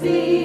thee.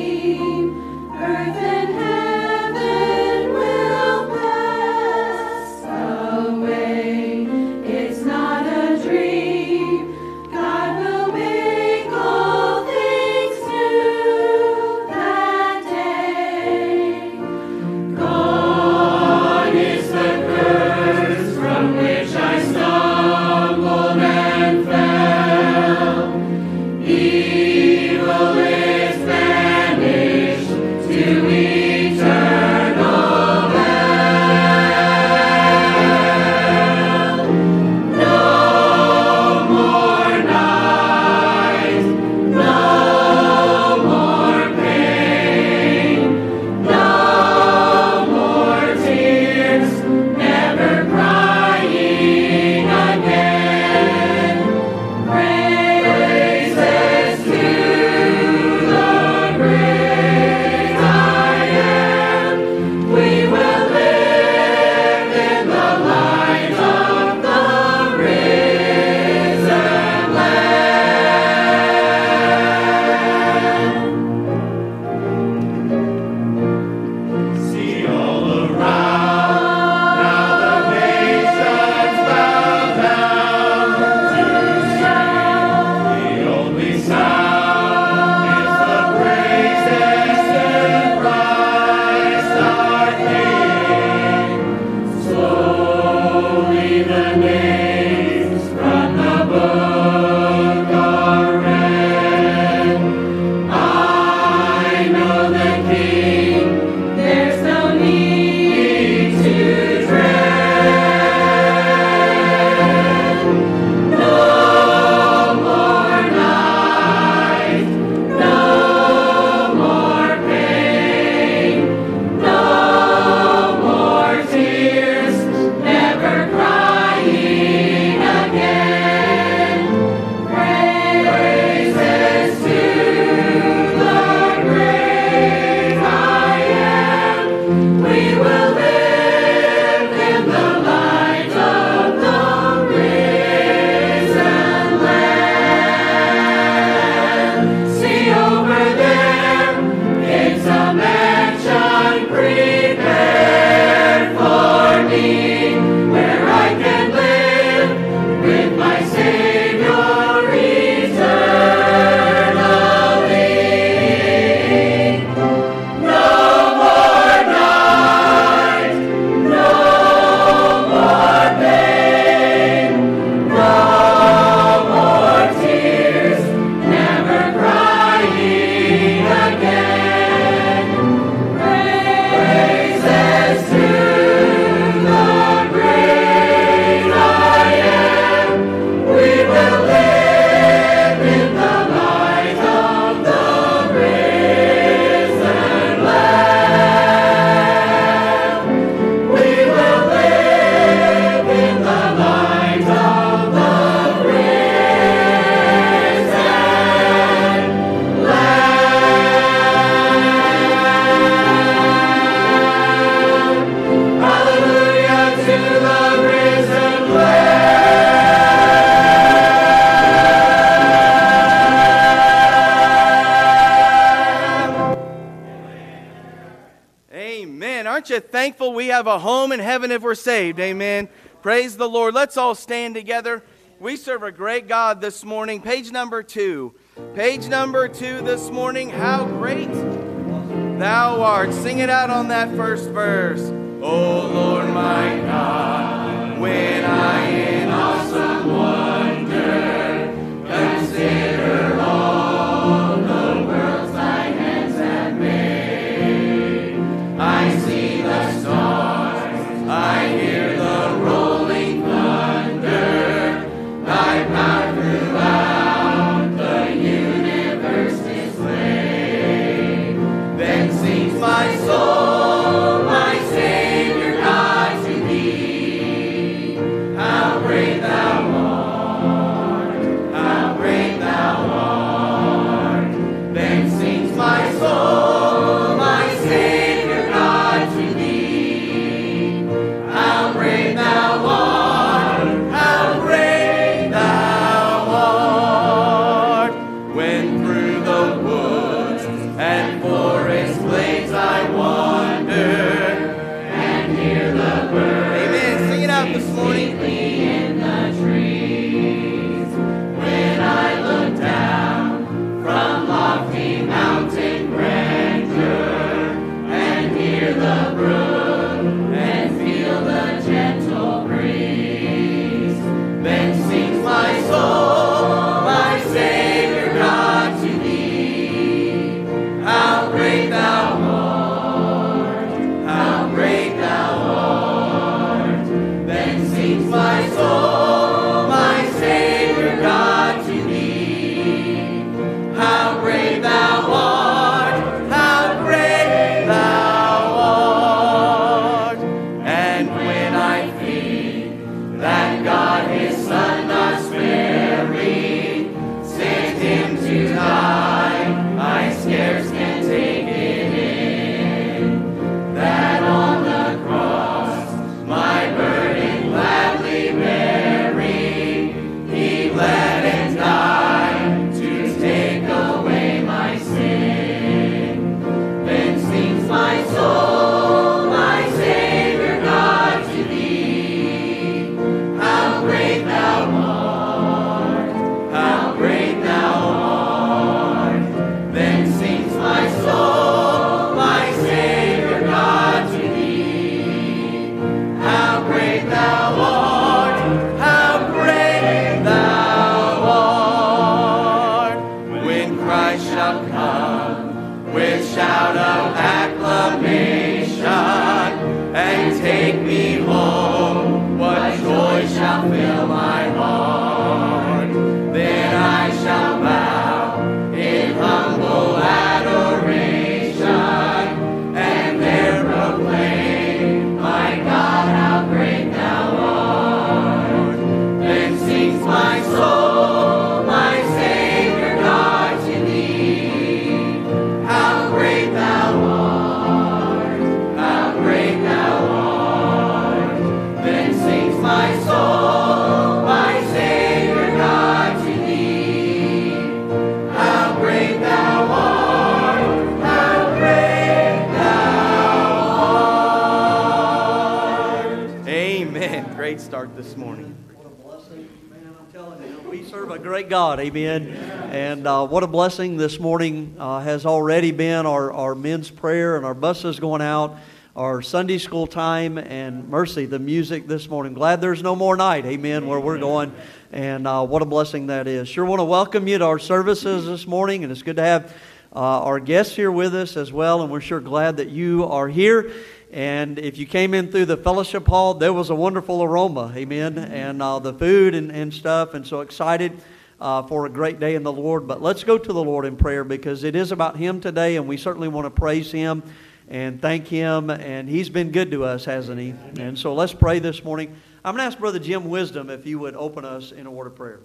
Heaven if we're saved? Amen. Praise the Lord. Let's all stand together. We serve a great God this morning. Page number two. Page number two this morning. How great thou art. Sing it out on that first verse. Oh Lord my God, when I in morning. What a blessing, man! I'm telling you, we serve a great God, Amen. And uh, what a blessing this morning uh, has already been our, our men's prayer and our buses going out, our Sunday school time, and mercy the music this morning. Glad there's no more night, Amen. Where we're going, and uh, what a blessing that is. Sure want to welcome you to our services this morning, and it's good to have. Uh, our guests here with us as well, and we're sure glad that you are here. And if you came in through the fellowship hall, there was a wonderful aroma, amen, and uh, the food and, and stuff, and so excited uh, for a great day in the Lord. But let's go to the Lord in prayer because it is about Him today, and we certainly want to praise Him and thank Him. And He's been good to us, hasn't He? And so let's pray this morning. I'm going to ask Brother Jim Wisdom if you would open us in a word of prayer.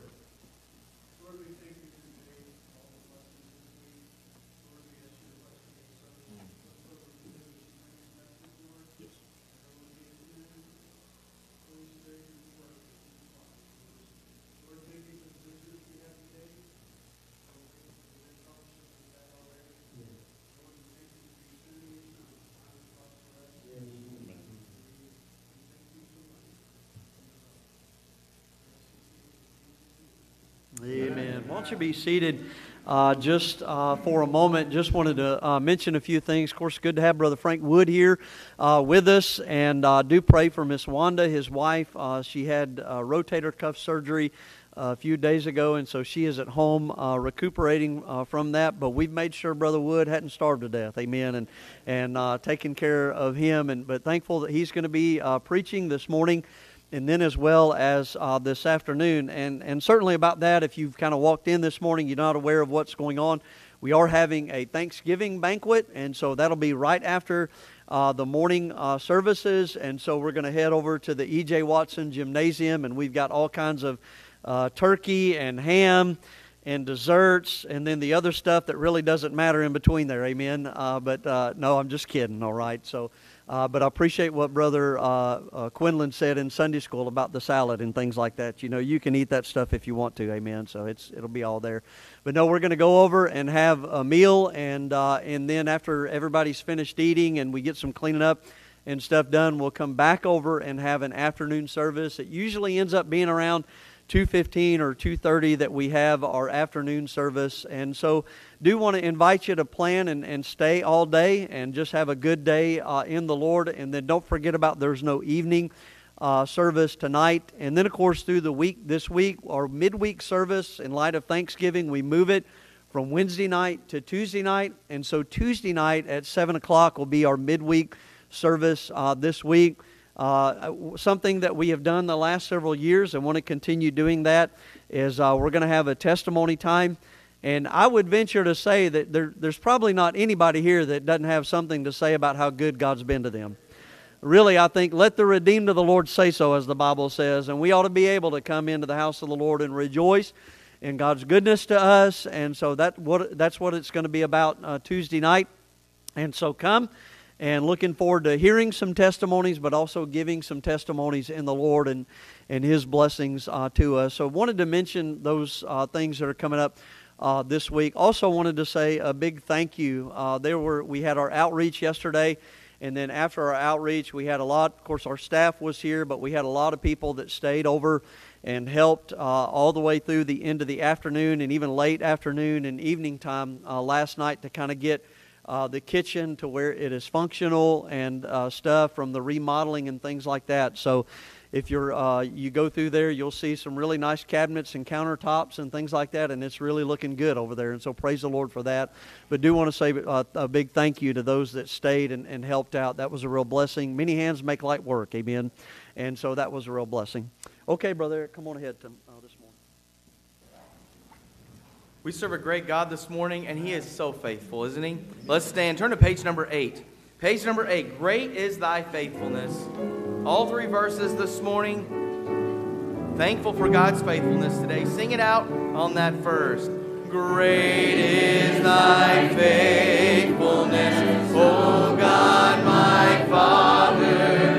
Amen. Why don't you be seated uh, just uh, for a moment? Just wanted to uh, mention a few things. Of course, good to have Brother Frank Wood here uh, with us, and uh, do pray for Miss Wanda, his wife. Uh, she had rotator cuff surgery a few days ago, and so she is at home recuperating from that. But we've made sure Brother Wood hadn't starved to death. Amen. And and taking care of him, and but thankful that he's going to be preaching this morning and then as well as uh, this afternoon. And, and certainly about that, if you've kind of walked in this morning, you're not aware of what's going on. We are having a Thanksgiving banquet, and so that'll be right after uh, the morning uh, services. And so we're going to head over to the E.J. Watson Gymnasium, and we've got all kinds of uh, turkey and ham and desserts, and then the other stuff that really doesn't matter in between there. Amen. Uh, but uh, no, I'm just kidding. All right. So. Uh, but I appreciate what Brother uh, uh, Quinlan said in Sunday school about the salad and things like that. You know, you can eat that stuff if you want to, amen. So it's it'll be all there. But no, we're going to go over and have a meal, and uh, and then after everybody's finished eating and we get some cleaning up and stuff done, we'll come back over and have an afternoon service. It usually ends up being around 2.15 or 2.30 that we have our afternoon service. And so do want to invite you to plan and, and stay all day and just have a good day uh, in the lord. And then don't forget about there's no evening uh, service tonight. And then of course through the week this week our midweek service in light of thanksgiving we move it from wednesday night to tuesday night. And so tuesday night at 7 o'clock will be our midweek service uh, this week uh, something that we have done the last several years and want to continue doing that is uh, we're going to have a testimony time. And I would venture to say that there, there's probably not anybody here that doesn't have something to say about how good God's been to them. Really, I think let the redeemed of the Lord say so, as the Bible says. And we ought to be able to come into the house of the Lord and rejoice in God's goodness to us. And so that, what, that's what it's going to be about uh, Tuesday night. And so come and looking forward to hearing some testimonies, but also giving some testimonies in the Lord and, and His blessings uh, to us. So, wanted to mention those uh, things that are coming up uh, this week. Also, wanted to say a big thank you. Uh, there were we had our outreach yesterday, and then after our outreach, we had a lot. Of course, our staff was here, but we had a lot of people that stayed over and helped uh, all the way through the end of the afternoon and even late afternoon and evening time uh, last night to kind of get uh, the kitchen to where it is functional and uh, stuff from the remodeling and things like that. So if you're uh, you go through there, you'll see some really nice cabinets and countertops and things like that, and it's really looking good over there. And so praise the Lord for that. But do want to say uh, a big thank you to those that stayed and, and helped out. That was a real blessing. Many hands make light work. Amen. And so that was a real blessing. Okay, brother, come on ahead to. We serve a great God this morning, and He is so faithful, isn't He? Let's stand. Turn to page number eight. Page number eight. Great is thy faithfulness. All three verses this morning. Thankful for God's faithfulness today. Sing it out on that first. Great is thy faithfulness, O God, my Father.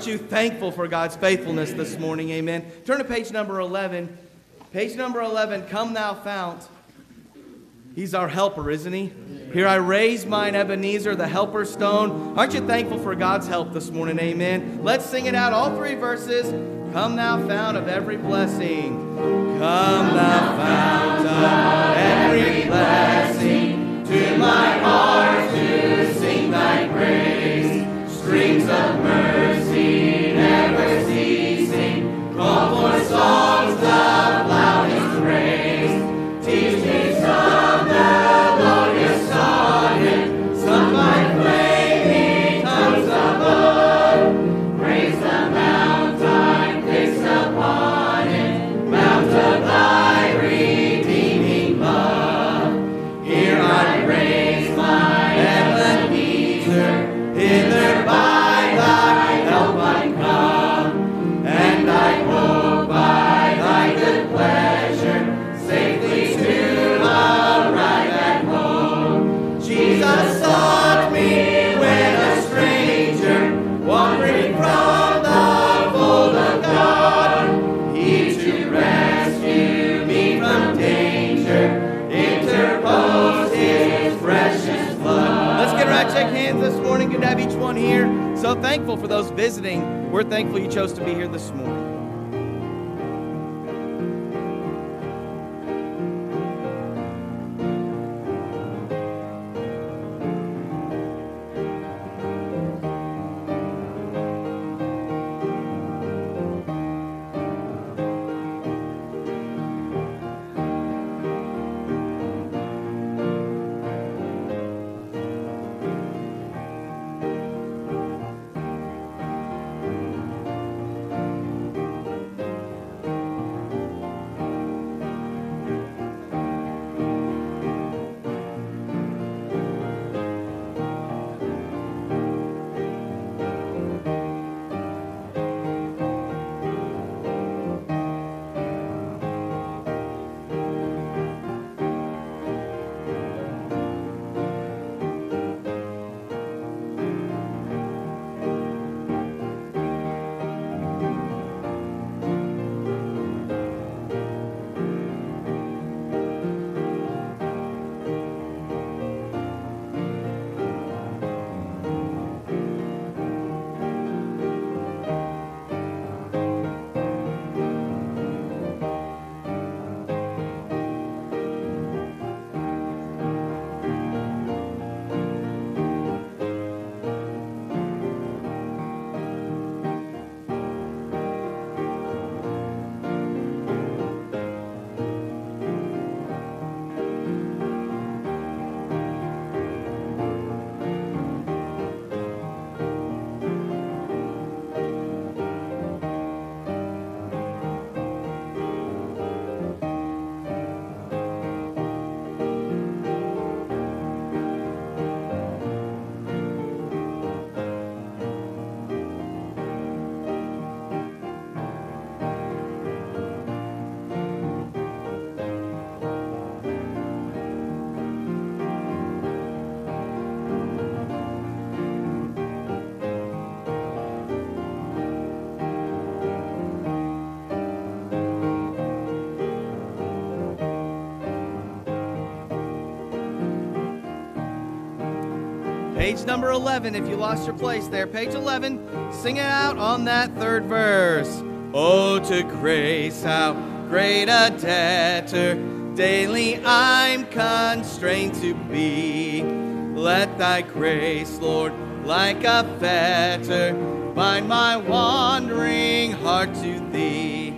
Aren't you thankful for God's faithfulness this morning? Amen. Turn to page number 11. Page number 11, Come Thou Fount. He's our helper, isn't he? Here I raise mine Ebenezer, the helper stone. Aren't you thankful for God's help this morning? Amen. Let's sing it out, all three verses. Come thou fount of every blessing. Come thou fount of every blessing. To my heart So thankful for those visiting. We're thankful you chose to be here this morning. Page number 11, if you lost your place there. Page 11, sing it out on that third verse. Oh, to grace, how great a debtor daily I'm constrained to be. Let thy grace, Lord, like a fetter, bind my wandering heart to thee.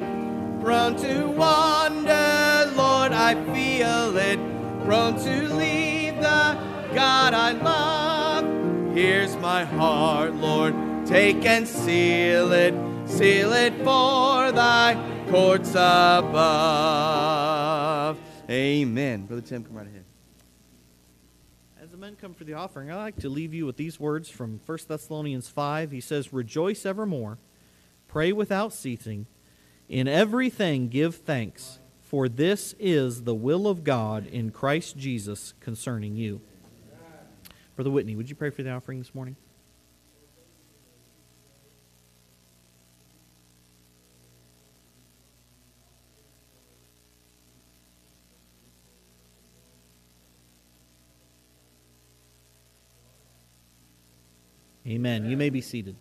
Prone to wander, Lord, I feel it. Prone to leave the God I love. Here's my heart, Lord. Take and seal it, seal it for thy courts above. Amen. Brother Tim, come right ahead. As the men come for the offering, I like to leave you with these words from 1 Thessalonians 5. He says, Rejoice evermore, pray without ceasing, in everything give thanks, for this is the will of God in Christ Jesus concerning you. Brother Whitney, would you pray for the offering this morning? Amen. You may be seated.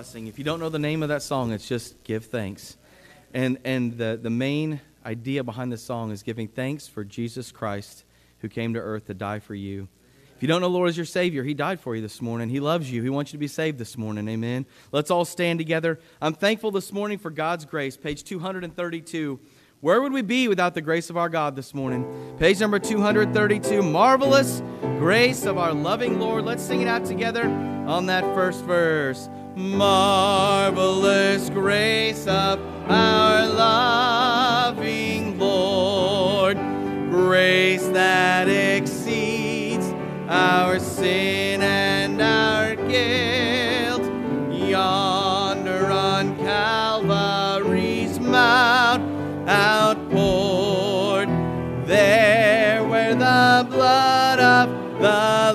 Blessing. If you don't know the name of that song, it's just Give Thanks. And, and the, the main idea behind the song is giving thanks for Jesus Christ who came to earth to die for you. If you don't know Lord as your Savior, He died for you this morning. He loves you. He wants you to be saved this morning. Amen. Let's all stand together. I'm thankful this morning for God's grace. Page 232. Where would we be without the grace of our God this morning? Page number 232. Marvelous grace of our loving Lord. Let's sing it out together on that first verse. Marvelous grace of our loving Lord. Grace that exceeds our sin and our guilt. Yonder on Calvary's Mount outpoured. There where the blood of the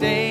the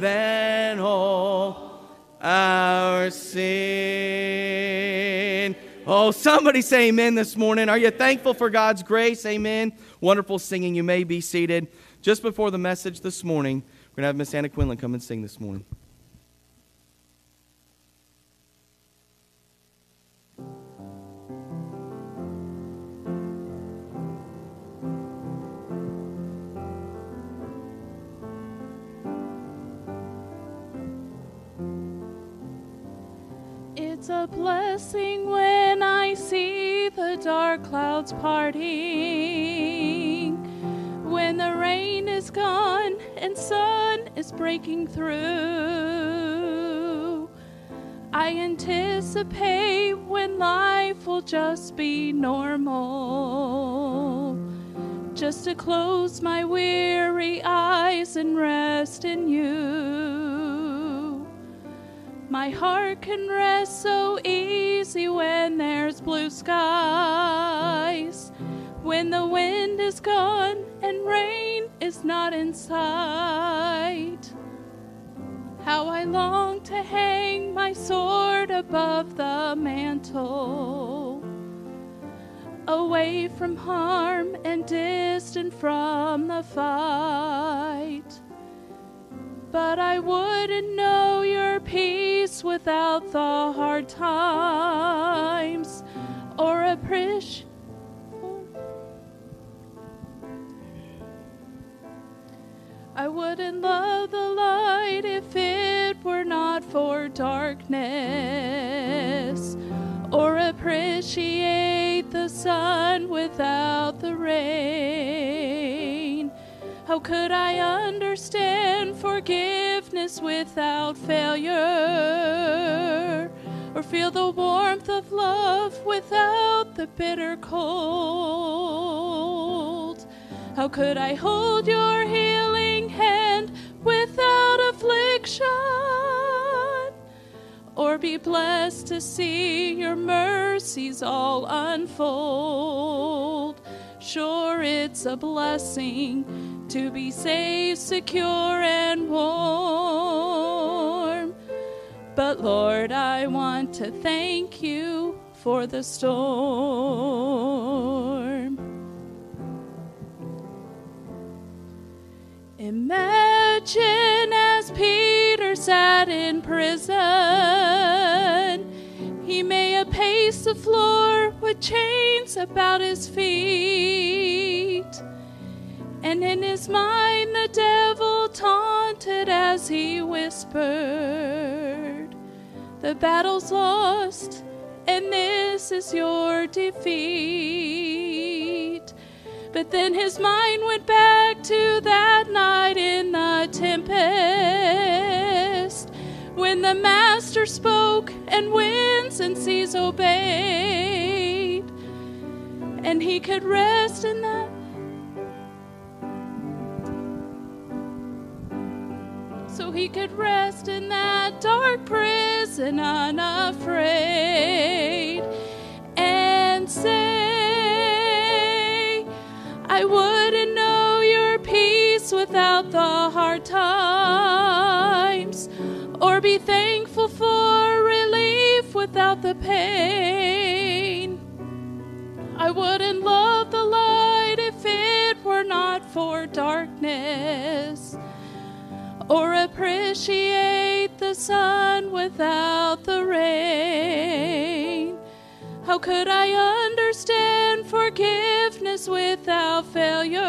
than all our sin. Oh, somebody say amen this morning. Are you thankful for God's grace? Amen. Wonderful singing. You may be seated. Just before the message this morning, we're going to have Miss Anna Quinlan come and sing this morning. It's a blessing when I see the dark clouds parting, when the rain is gone and sun is breaking through. I anticipate when life will just be normal. Just to close my weary eyes and rest in you. My heart can rest so easy when there's blue skies. When the wind is gone and rain is not in sight. How I long to hang my sword above the mantle. Away from harm and distant from the fight. But I wouldn't know your peace without the hard times or appreciate. I wouldn't love the light if it were not for darkness, or appreciate the sun without the rain. How could I understand forgiveness without failure? Or feel the warmth of love without the bitter cold? How could I hold your healing hand without affliction? Or be blessed to see your mercies all unfold? Sure, it's a blessing to be safe, secure, and warm. But Lord, I want to thank you for the storm. Imagine as Peter sat in prison, he may paced the floor with chains about his feet. And in his mind, the devil taunted as he whispered, The battle's lost, and this is your defeat. But then his mind went back to that night in the tempest when the master spoke and winds and seas obeyed. And he could rest in that. So he could rest in that dark prison unafraid and say, I wouldn't know your peace without the hard times, or be thankful for relief without the pain. I wouldn't love the light if it were not for darkness, or appreciate the sun without the rain. How could I understand forgiveness without failure?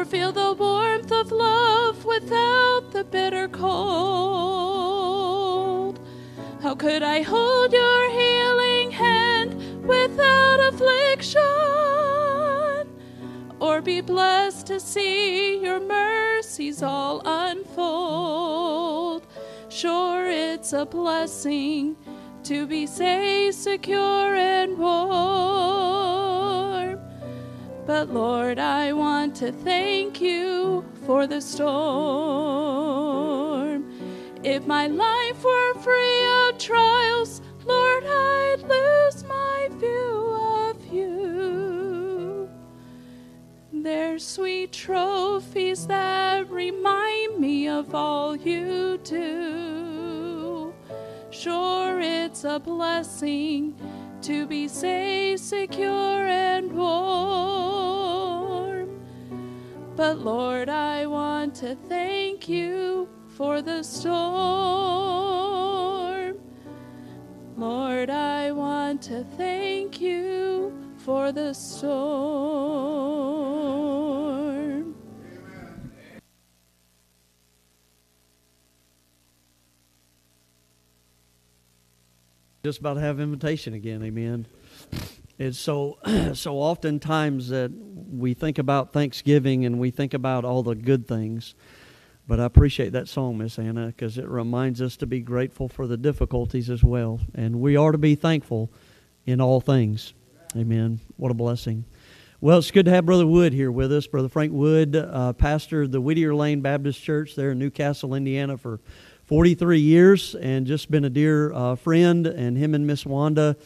Or feel the warmth of love without the bitter cold? How could I hold your healing hand without affliction? Or be blessed to see your mercies all unfold? Sure, it's a blessing to be safe, secure, and warm. But Lord, I want to thank you for the storm. If my life were free of trials, Lord, I'd lose my view of you. They're sweet trophies that remind me of all you do. sure it's a blessing to be safe, secure, and warm. But Lord, I want to thank you for the storm. Lord, I want to thank you for the storm. Just about to have invitation again amen. It's so so oftentimes that we think about thanksgiving and we think about all the good things but i appreciate that song miss anna because it reminds us to be grateful for the difficulties as well. And we are to be thankful in all things. Amen. What a blessing. Well it's good to have brother wood here with us. Brother frank wood uh, pastor of the whittier lane baptist church there in New Castle indiana for 43 years and just been a dear uh, friend, and him and Miss Wanda.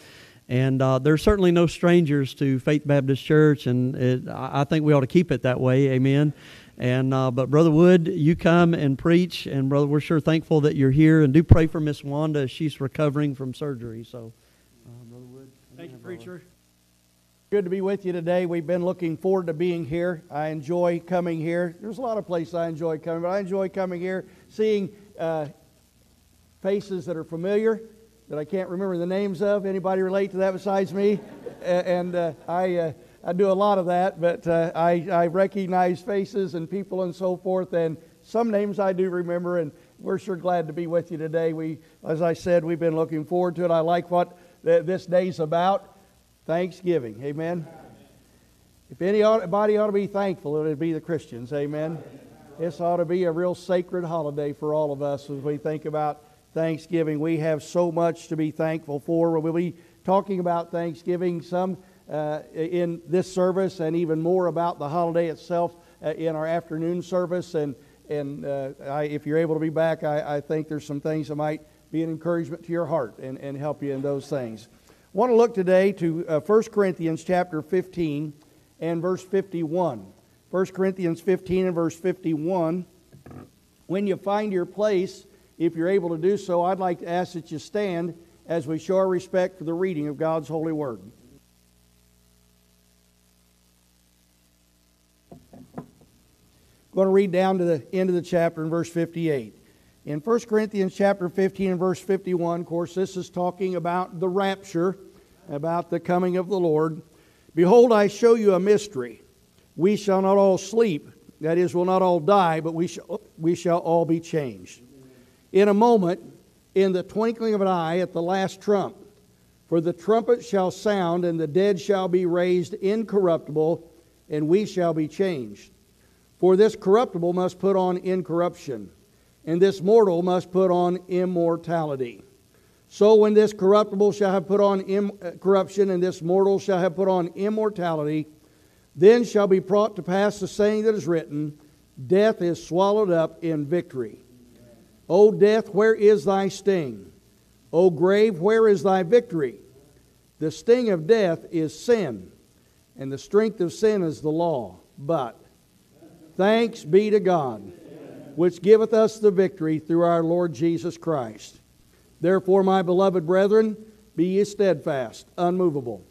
And uh, they're certainly no strangers to Faith Baptist Church, and it, I think we ought to keep it that way. Amen. And uh, but Brother Wood, you come and preach, and brother, we're sure thankful that you're here. And do pray for Miss Wanda she's recovering from surgery. So, uh, Brother Wood. Thank you, preacher. Good to be with you today. We've been looking forward to being here. I enjoy coming here. There's a lot of places I enjoy coming, but I enjoy coming here, seeing uh, faces that are familiar that I can't remember the names of. Anybody relate to that besides me? and uh, I, uh, I do a lot of that, but uh, I, I recognize faces and people and so forth, and some names I do remember, and we're sure glad to be with you today. We, as I said, we've been looking forward to it. I like what th- this day's about Thanksgiving. Amen. If anybody ought to be thankful, it would be the Christians. Amen. This ought to be a real sacred holiday for all of us as we think about Thanksgiving. We have so much to be thankful for. We'll be talking about Thanksgiving some uh, in this service and even more about the holiday itself uh, in our afternoon service. And, and uh, I, if you're able to be back, I, I, think there's some things that might be an encouragement to your heart and, and help you in those things. I want to look today to uh, 1 Corinthians chapter 15 and verse 51. 1 Corinthians 15 and verse 51. When you find your place, if you're able to do so, I'd like to ask that you stand as we show our respect for the reading of God's holy word. I'm going to read down to the end of the chapter in verse 58. In 1 Corinthians chapter 15 and verse 51, of course, this is talking about the rapture, about the coming of the Lord. Behold, I show you a mystery we shall not all sleep, that is, will not all die, but we shall, we shall all be changed. In a moment, in the twinkling of an eye, at the last trump, for the trumpet shall sound, and the dead shall be raised incorruptible, and we shall be changed. For this corruptible must put on incorruption, and this mortal must put on immortality. So when this corruptible shall have put on uh, corruption, and this mortal shall have put on immortality, then shall be brought to pass the saying that is written Death is swallowed up in victory. O death, where is thy sting? O grave, where is thy victory? The sting of death is sin, and the strength of sin is the law. But thanks be to God, which giveth us the victory through our Lord Jesus Christ. Therefore, my beloved brethren, be ye steadfast, unmovable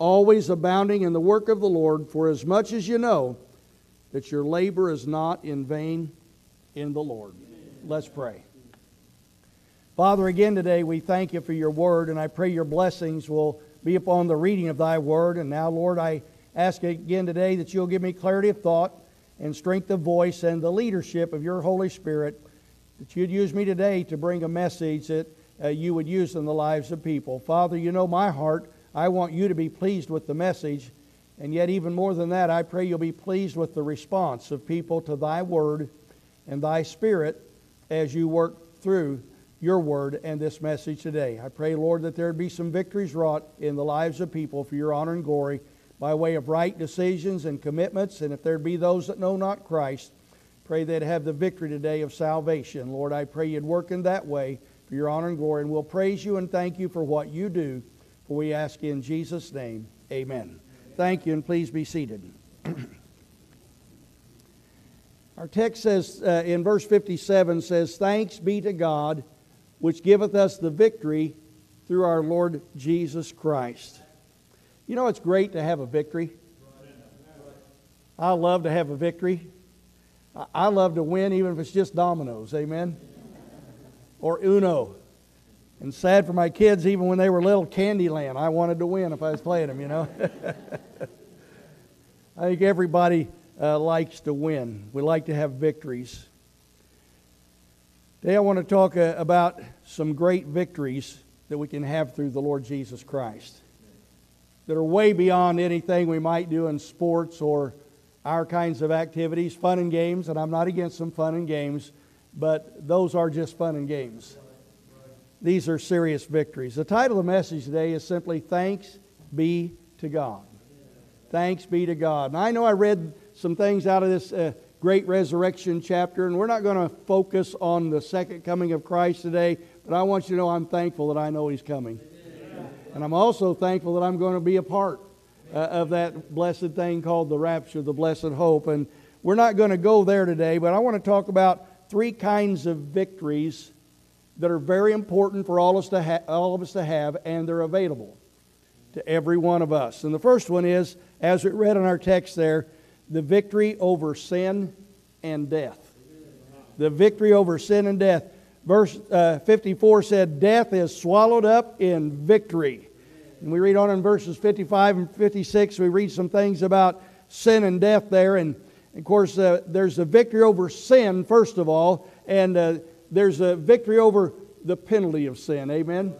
always abounding in the work of the Lord, for as much as you know that your labor is not in vain in the Lord. Let's pray. Father, again today we thank you for your word, and I pray your blessings will be upon the reading of thy word. And now, Lord, I ask again today that you'll give me clarity of thought and strength of voice and the leadership of your Holy Spirit, that you'd use me today to bring a message that uh, you would use in the lives of people. Father, you know my heart. I want you to be pleased with the message. And yet, even more than that, I pray you'll be pleased with the response of people to thy word and thy spirit as you work through your word and this message today. I pray, Lord, that there be some victories wrought in the lives of people for your honor and glory by way of right decisions and commitments. And if there be those that know not Christ, pray they'd have the victory today of salvation. Lord, I pray you'd work in that way for your honor and glory. And we'll praise you and thank you for what you do for we ask in Jesus' name, amen. Thank you, and please be seated. Our text says uh, in verse 57 says, Thanks be to God which giveth us the victory through our Lord Jesus Christ. You know, it's great to have a victory. I love to have a victory. I love to win, even if it's just dominoes. Amen. Or Uno. And sad for my kids, even when they were little, Candyland. I wanted to win if I was playing them, you know. I think everybody uh, likes to win. We like to have victories. Today I want to talk uh, about some great victories that we can have through the Lord Jesus Christ that are way beyond anything we might do in sports or our kinds of activities, fun and games, and I'm not against some fun and games, but those are just fun and games. These are serious victories. The title of the message today is simply Thanks Be to God. Thanks be to God. And I know I read some things out of this uh, great resurrection chapter, and we're not going to focus on the second coming of Christ today, but I want you to know I'm thankful that I know He's coming. And I'm also thankful that I'm going to be a part uh, of that blessed thing called the rapture, the blessed hope. And we're not going to go there today, but I want to talk about three kinds of victories that are very important for all, us to ha- all of us to have, and they're available to every one of us. And the first one is, as we read in our text there, the victory over sin and death. The victory over sin and death. Verse uh, 54 said, Death is swallowed up in victory. And we read on in verses 55 and 56, we read some things about sin and death there. And of course, uh, there's a victory over sin, first of all, and uh, there's a victory over the penalty of sin. Amen?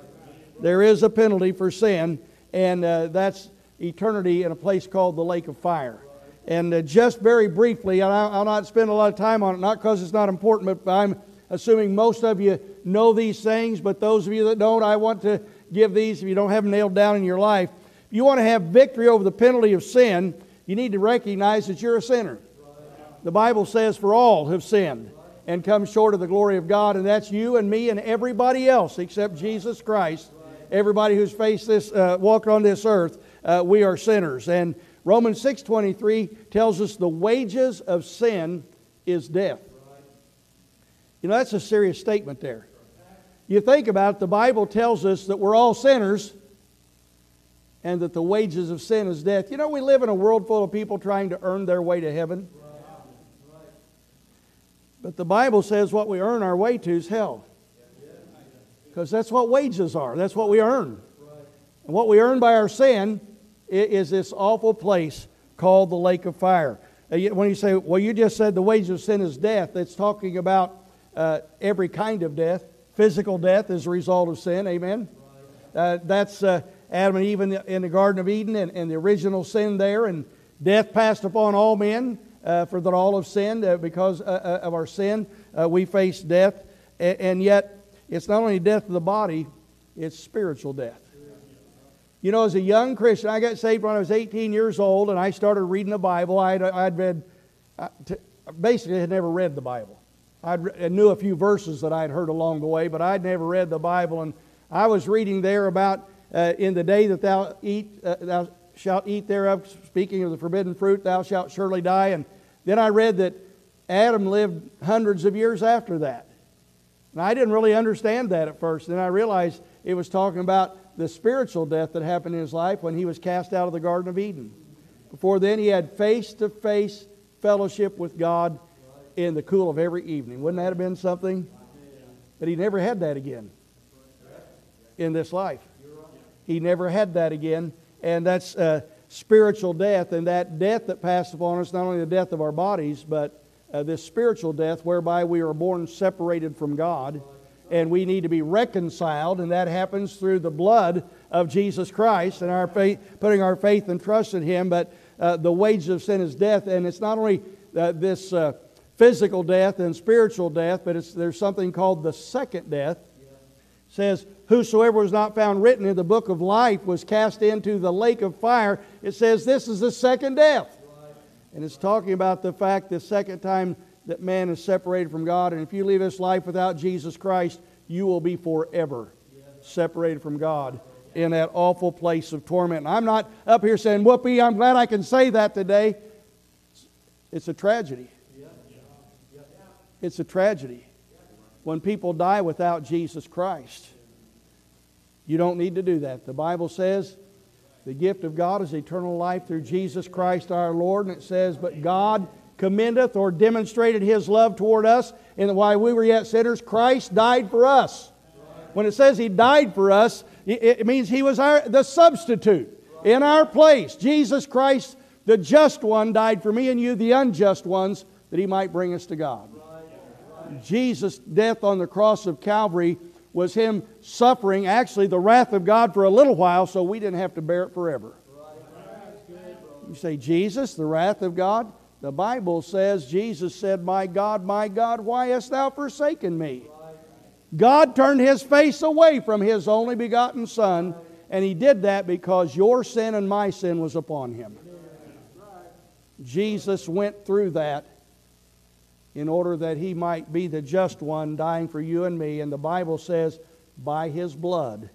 There is a penalty for sin, and uh, that's eternity in a place called the lake of fire. And uh, just very briefly, and I'll not spend a lot of time on it, not because it's not important, but I'm assuming most of you know these things, but those of you that don't, I want to give these if you don't have them nailed down in your life. If you want to have victory over the penalty of sin, you need to recognize that you're a sinner. The Bible says, For all have sinned and come short of the glory of God, and that's you and me and everybody else except Jesus Christ. Everybody who's faced this, uh, walked on this earth, uh, we are sinners. And Romans 6.23 tells us the wages of sin is death. You know, that's a serious statement there you think about it, the Bible tells us that we're all sinners and that the wages of sin is death. You know, we live in a world full of people trying to earn their way to heaven. But the Bible says what we earn our way to is hell. Because that's what wages are, that's what we earn. And what we earn by our sin is this awful place called the lake of fire. Uh, when you say, well, you just said the wages of sin is death, it's talking about uh, every kind of death physical death as a result of sin. Amen. Uh, that's uh, Adam and Eve in the, in the, Garden of Eden and, and, the original sin there. And death passed upon all men uh, for that all have sinned. Uh, because uh, uh, of our sin, we face death. A- and yet, it's not only death of the body, it's spiritual death. You know, as a young Christian, I got saved when I was 18 years old, and I started reading the Bible. I'd, I'd read, basically, had never read the Bible. I'd, I knew a few verses that I'd heard along the way, but I'd never read the Bible. And I was reading there about uh, in the day that thou eat, uh, thou shalt eat thereof, speaking of the forbidden fruit, thou shalt surely die. And then I read that Adam lived hundreds of years after that. And I didn't really understand that at first. Then I realized it was talking about the spiritual death that happened in his life when he was cast out of the Garden of Eden. Before then, he had face to face fellowship with God in the cool of every evening. Wouldn't that have been something? But he never had that again in this life. He never had that again. And that's uh, spiritual death. And that death that passed upon us, not only the death of our bodies, but uh, this spiritual death whereby we are born separated from God. And we need to be reconciled. And that happens through the blood of Jesus Christ and our faith, putting our faith and trust in Him. But uh, the wages of sin is death. And it's not only uh, this uh, physical death and spiritual death, but there's something called the second death. Says, Whosoever was not found written in the book of life was cast into the lake of fire. It says this is the second death. And it's talking about the fact the second time that man is separated from God. And if you leave this life without Jesus Christ, you will be forever separated from God in that awful place of torment. And I'm not up here saying, Whoopee, I'm glad I can say that today. It's a tragedy. It's a tragedy. when people die without Jesus Christ. You don't need to do that. The Bible says the gift of God is eternal life through Jesus Christ our Lord. And it says, But God commendeth or demonstrated his love toward us in while we were yet sinners, Christ died for us. When it says he died for us, it means he was our, the substitute in our place. Jesus Christ, the just one, died for me and you, the unjust ones, that he might bring us to God. Jesus' death on the cross of Calvary was him suffering actually the wrath of God for a little while so we didn't have to bear it forever. You say, Jesus, the wrath of God? The Bible says, Jesus said, My God, my God, why hast thou forsaken me? God turned his face away from his only begotten Son, and he did that because your sin and my sin was upon him. Jesus went through that in order that he might be the just one dying for you and me. And the Bible says, by his blood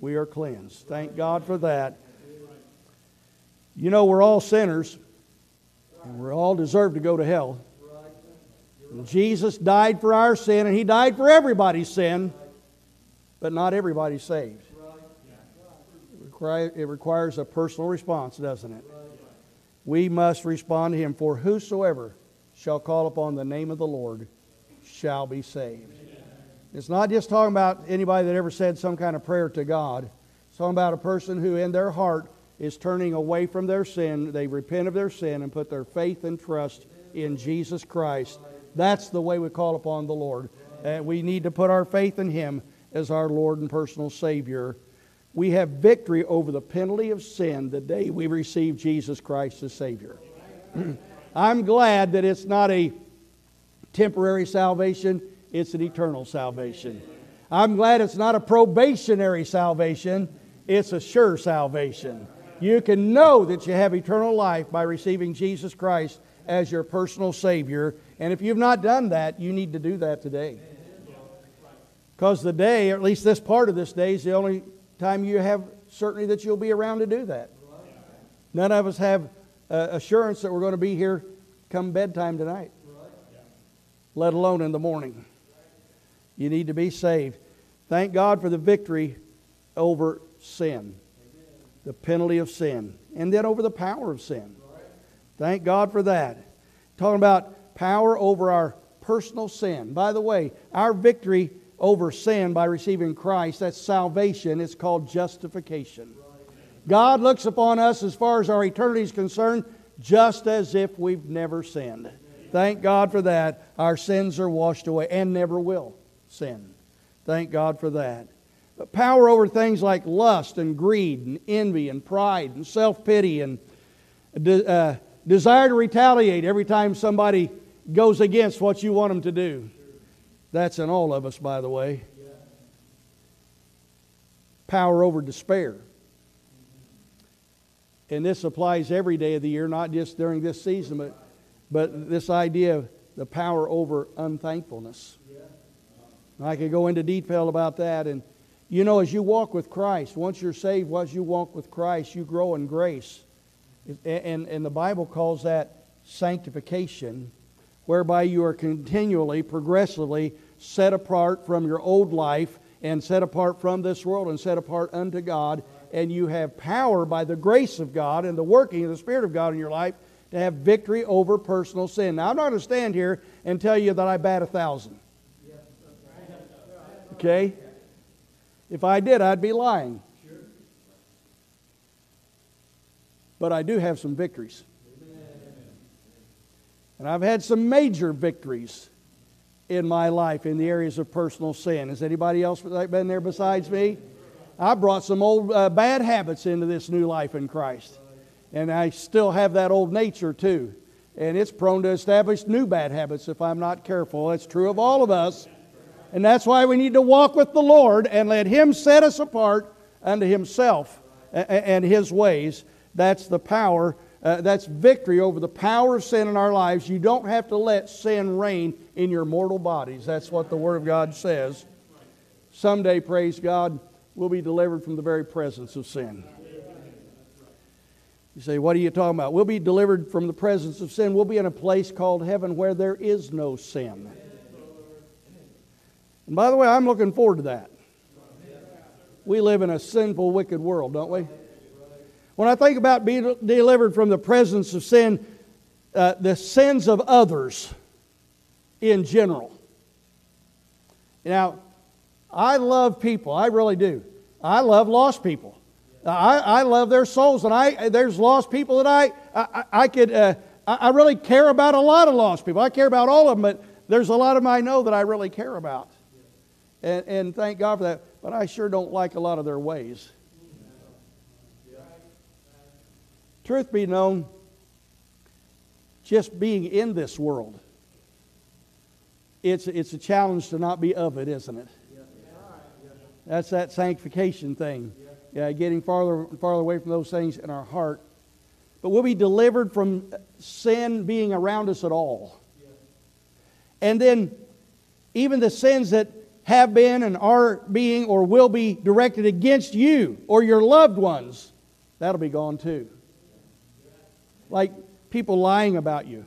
we are cleansed. Thank God for that. You know, we're all sinners, and we all deserve to go to hell. And Jesus died for our sin, and he died for everybody's sin, but not everybody's saved. It requires a personal response, doesn't it? We must respond to him. For whosoever shall call upon the name of the Lord shall be saved. It's not just talking about anybody that ever said some kind of prayer to God. It's talking about a person who in their heart is turning away from their sin. They repent of their sin and put their faith and trust in Jesus Christ. That's the way we call upon the Lord. And we need to put our faith in Him as our Lord and personal Savior. We have victory over the penalty of sin the day we receive Jesus Christ as Savior. I'm glad that it's not a temporary salvation, it's an eternal salvation. I'm glad it's not a probationary salvation, it's a sure salvation. You can know that you have eternal life by receiving Jesus Christ as your personal Savior. And if you've not done that, you need to do that today. Because the day, or at least this part of this day, is the only time you have certainty that you'll be around to do that. None of us have uh, assurance that we're going to be here come bedtime tonight, let alone in the morning. You need to be saved. Thank God for the victory over sin, the penalty of sin, and then over the power of sin. Thank God for that. Talking about power over our personal sin. By the way, our victory over sin by receiving Christ, that's salvation. It's called justification. God looks upon us as far as our eternity is concerned just as if we've never sinned. Thank God for that. Our sins are washed away and never will sin. Thank God for that. But power over things like lust and greed and envy and pride and self pity and uh, desire to retaliate every time somebody goes against what you want them to do. That's in all of us, by the way. Power over despair. And this applies every day of the year, not just during this season, but, but this idea of the power over unthankfulness. I could go into detail about that. And you know, as you walk with Christ, once you're saved, once you walk with Christ, you grow in grace. And, and the Bible calls that sanctification, whereby you are continually, progressively set apart from your old life and set apart from this world and set apart unto God and you have power by the grace of God and the working of the Spirit of God in your life to have victory over personal sin. Now, I'm not going to stand here and tell you that I bat a thousand. Okay? If I did, I'd be lying. But I do have some victories. And I've had some major victories in my life in the areas of personal sin. Has anybody else been there besides me? I brought some old uh, bad habits into this new life in Christ. And I still have that old nature too. And it's prone to establish new bad habits if I'm not careful. It's true of all of us. And that's why we need to walk with the Lord and let Him set us apart unto Himself and His ways. That's the power, uh, that's victory over the power of sin in our lives. You don't have to let sin reign in your mortal bodies. That's what the Word of God says. Someday, praise God, we'll be delivered from the very presence of sin. You say, What are you talking about? We'll be delivered from the presence of sin. We'll be in a place called heaven where there is no sin. And by the way, I'm looking forward to that. We live in a sinful, wicked world, don't we? When I think about being delivered from the presence of sin, uh, the sins of others in general. Now, I love people. I really do. I love lost people. I, I love their souls, and I there's lost people that I I, I could uh, I really care about a lot of lost people. I care about all of them, but there's a lot of them I know that I really care about, and and thank God for that. But I sure don't like a lot of their ways. Truth be known, just being in this world, it's it's a challenge to not be of it, isn't it? That's that sanctification thing. Yeah, getting farther and farther away from those things in our heart. But we'll be delivered from sin being around us at all. And then, even the sins that have been and are being or will be directed against you or your loved ones, that'll be gone too. Like people lying about you,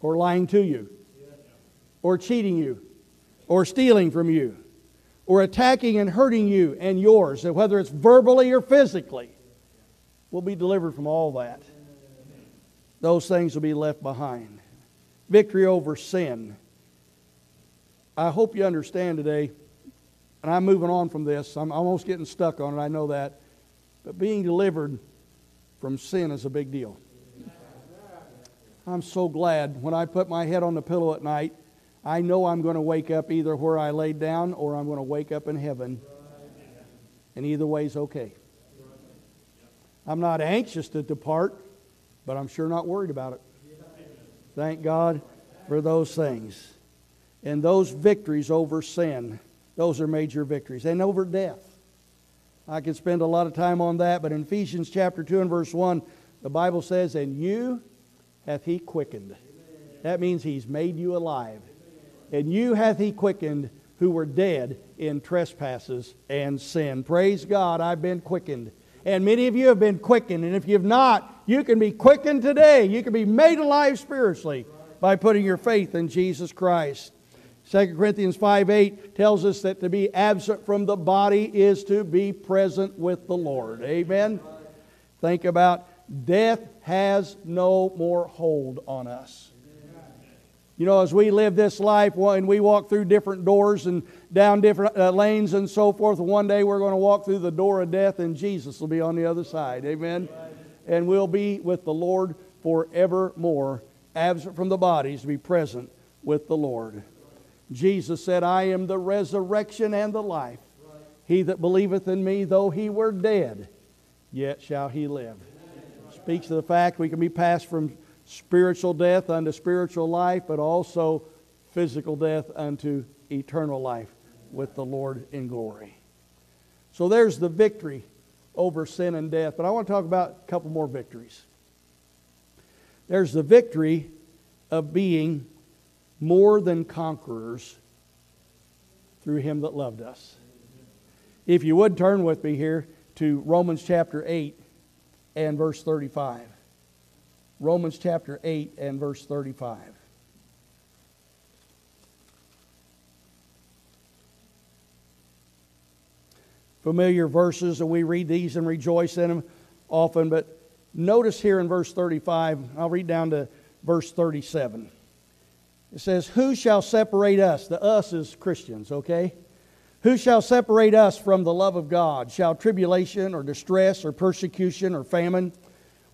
or lying to you, or cheating you, or stealing from you or attacking and hurting you and yours, whether it's verbally or physically, will be delivered from all that. Those things will be left behind. Victory over sin. I hope you understand today, and I'm moving on from this. I'm almost getting stuck on it, I know that. But being delivered from sin is a big deal. I'm so glad when I put my head on the pillow at night I know I'm going to wake up either where I laid down or I'm going to wake up in heaven. And either way is okay. I'm not anxious to depart, but I'm sure not worried about it. Thank God for those things. And those victories over sin, those are major victories. And over death. I could spend a lot of time on that, but in Ephesians chapter 2 and verse 1, the Bible says, And you hath he quickened. That means he's made you alive and you hath he quickened who were dead in trespasses and sin. Praise God, I've been quickened. And many of you have been quickened. And if you've not, you can be quickened today. You can be made alive spiritually by putting your faith in Jesus Christ. 2 Corinthians 5 8 tells us that to be absent from the body is to be present with the Lord. Amen. Think about death has no more hold on us. You know, as we live this life and we walk through different doors and down different uh, lanes and so forth, one day we're going to walk through the door of death and Jesus will be on the other side. Amen. And we'll be with the Lord forevermore, absent from the bodies, to be present with the Lord. Jesus said, I am the resurrection and the life. He that believeth in me, though he were dead, yet shall he live. Speaks to the fact we can be passed from spiritual death unto spiritual life, but also physical death unto eternal life with the Lord in glory. So there's the victory over sin and death. But I want to talk about a couple more victories. There's the victory of being more than conquerors through him that loved us. If you would turn with me here to Romans chapter 8 and verse 35. Romans chapter 8 and verse 35. Familiar verses, and we read these and rejoice in them often, but notice here in verse 35, I'll read down to verse 37. It says, Who shall separate us? The us is Christians, okay? Who shall separate us from the love of God? Shall tribulation or distress or persecution or famine?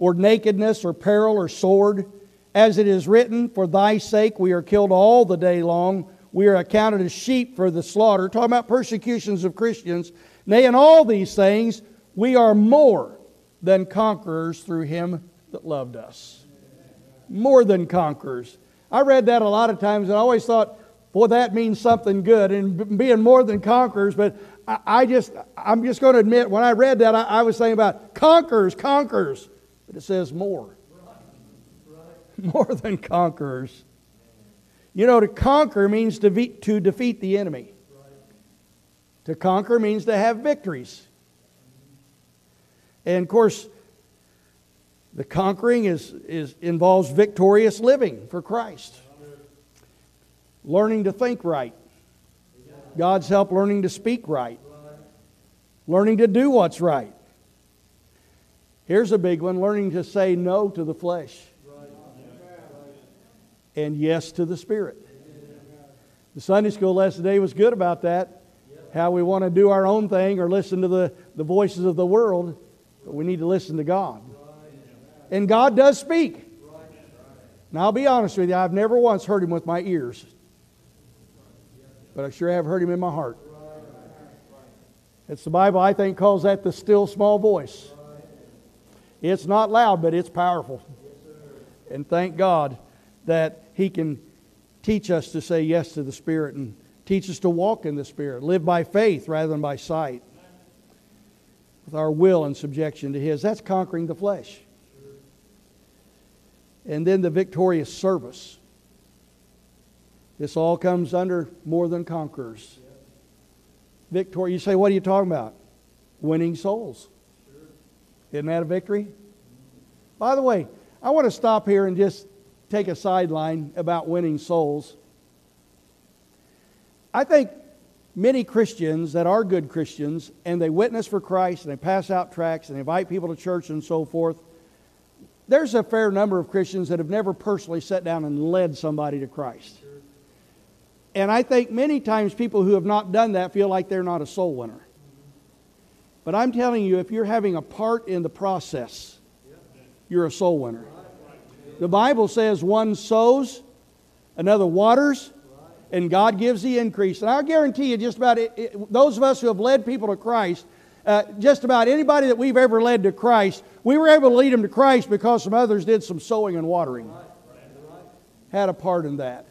Or nakedness, or peril, or sword. As it is written, For thy sake we are killed all the day long. We are accounted as sheep for the slaughter. Talking about persecutions of Christians. Nay, in all these things, we are more than conquerors through him that loved us. More than conquerors. I read that a lot of times and I always thought, boy, that means something good and being more than conquerors. But I, just, I'm just going to admit, when I read that, I, I was thinking about conquerors, conquerors. But it says more. More than conquerors. You know, to conquer means to, to defeat the enemy. To conquer means to have victories. And of course, the conquering is, is, involves victorious living for Christ. Learning to think right. God's help learning to speak right, learning to do what's right. Here's a big one learning to say no to the flesh and yes to the Spirit. The Sunday school lesson today was good about that. How we want to do our own thing or listen to the, the voices of the world, but we need to listen to God. And God does speak. Now, I'll be honest with you, I've never once heard Him with my ears, but I sure have heard Him in my heart. It's the Bible, I think, calls that the still small voice. It's not loud, but it's powerful. And thank God that He can teach us to say yes to the Spirit and teach us to walk in the Spirit, live by faith rather than by sight, with our will in subjection to His. That's conquering the flesh. And then the victorious service. This all comes under more than conquerors. Victory. You say, what are you talking about? Winning souls. Isn't that a victory? By the way, I want to stop here and just take a sideline about winning souls. I think many Christians that are good Christians and they witness for Christ and they pass out tracts and invite people to church and so forth, there's a fair number of Christians that have never personally sat down and led somebody to Christ. And I think many times people who have not done that feel like they're not a soul winner. But I'm telling you, if you're having a part in the process, you're a soul winner. The Bible says one sows, another waters, and God gives the increase. And I guarantee you, just about it, it, those of us who have led people to Christ, uh, just about anybody that we've ever led to Christ, we were able to lead them to Christ because some others did some sowing and watering. Had a part in that.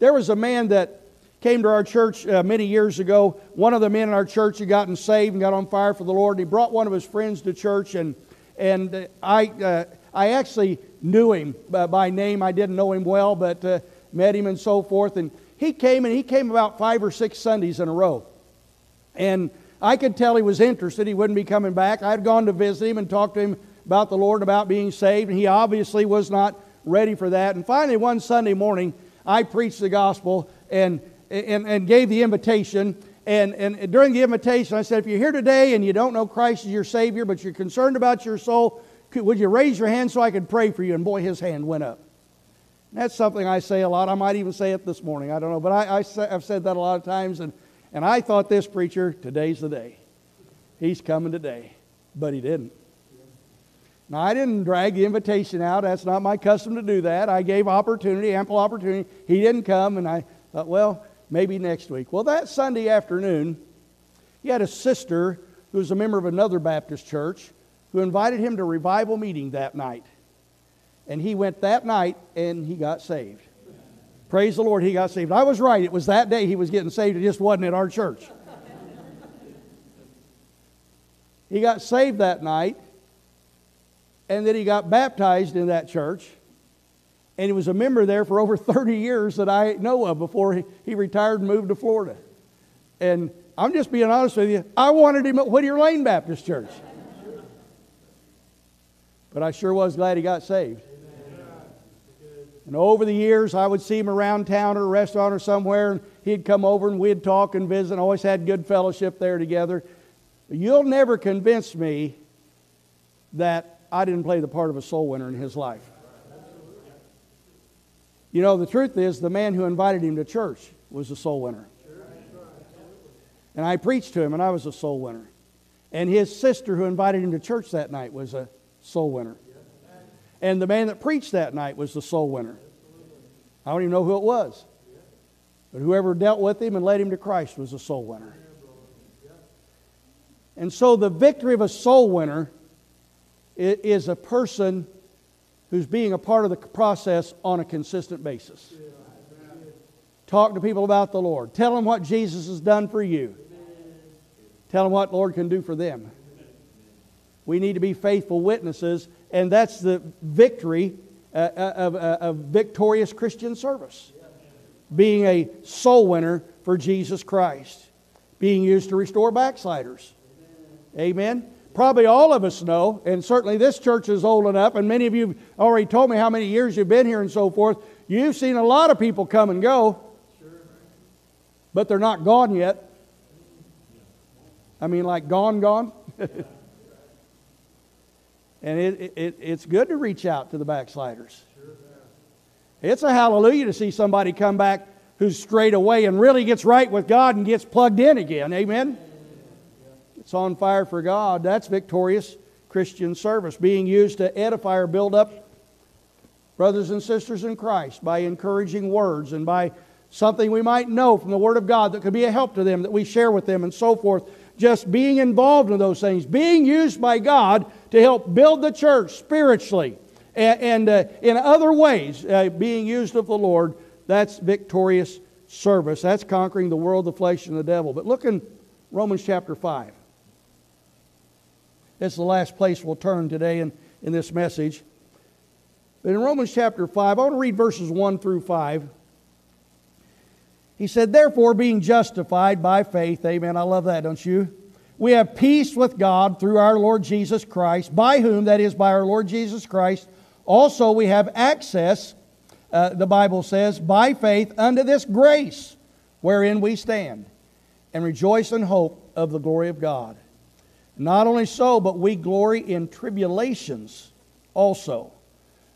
There was a man that came to our church uh, many years ago. One of the men in our church had gotten saved and got on fire for the Lord. He brought one of his friends to church, and and uh, I uh, I actually knew him by name. I didn't know him well, but uh, met him and so forth. And he came, and he came about five or six Sundays in a row. And I could tell he was interested. He wouldn't be coming back. I had gone to visit him and talked to him about the Lord, about being saved, and he obviously was not ready for that. And finally, one Sunday morning, I preached the gospel and, and, and gave the invitation. And, and during the invitation, I said, if you're here today and you don't know Christ as your Savior, but you're concerned about your soul, would you raise your hand so I could pray for you? And boy, his hand went up. That's something I say a lot. I might even say it this morning. I don't know. But I, I have said that a lot of times. And, and I thought this preacher, today's the day. He's coming today. But he didn't. Now, I didn't drag the invitation out. That's not my custom to do that. I gave opportunity, ample opportunity. He didn't come. And I thought, well, maybe next week. Well, that Sunday afternoon, he had a sister who was a member of another Baptist church who invited him to a revival meeting that night. And he went that night and he got saved. Praise the Lord, he got saved. I was right. It was that day he was getting saved. It just wasn't at our church. he got saved that night, and then he got baptized in that church. And he was a member there for over 30 years that I know of before he, he retired and moved to Florida. And I'm just being honest with you. I wanted him at Whittier Lane Baptist Church. But I sure was glad he got saved. And over the years, I would see him around town or a restaurant or somewhere, and he'd come over and we'd talk and visit. And always had good fellowship there together. But you'll never convince me that I didn't play the part of a soul winner in his life. You know, the truth is, the man who invited him to church was a soul winner. And I preached to him, and I was a soul winner. And his sister who invited him to church that night was a soul winner. And the man that preached that night was the soul winner. I don't even know who it was. But whoever dealt with him and led him to Christ was a soul winner. And so the victory of a soul winner is a person who's being a part of the process on a consistent basis. Talk to people about the Lord. Tell them what Jesus has done for you. Tell them what Lord can do for them. We need to be faithful witnesses, and that's the victory uh, uh of, uh, of victorious Christian service. Being a soul winner for Jesus Christ, being used to restore backsliders. Amen. Probably all of us know, and certainly this church is old enough, and many of you already told me how many years you've been here and so forth. You've seen a lot of people come and go. but they're not gone yet. I mean, like gone, gone. and it, it, it's good to reach out to the backsliders. It's a hallelujah to see somebody come back who's straight away and really gets right with God and gets plugged in again. Amen? It's on fire for God. That's victorious Christian service, being used to edify or build up brothers and sisters in Christ by encouraging words and by something we might know from the Word of God that could be a help to them that we share with them and so forth. Just being involved in those things, being used by God to help build the church spiritually and, and uh, in other ways, uh, being used of the Lord, that's victorious service. That's conquering the world, the flesh, and the devil. But look in Romans chapter 5. It's the last place we'll turn today in, in this message. But in Romans chapter 5, I want to read verses 1 through 5. He said, Therefore, being justified by faith, amen, I love that, don't you? We have peace with God through our Lord Jesus Christ, by whom, that is, by our Lord Jesus Christ, also we have access, uh, the Bible says, by faith unto this grace wherein we stand, and rejoice in hope of the glory of God. Not only so, but we glory in tribulations also,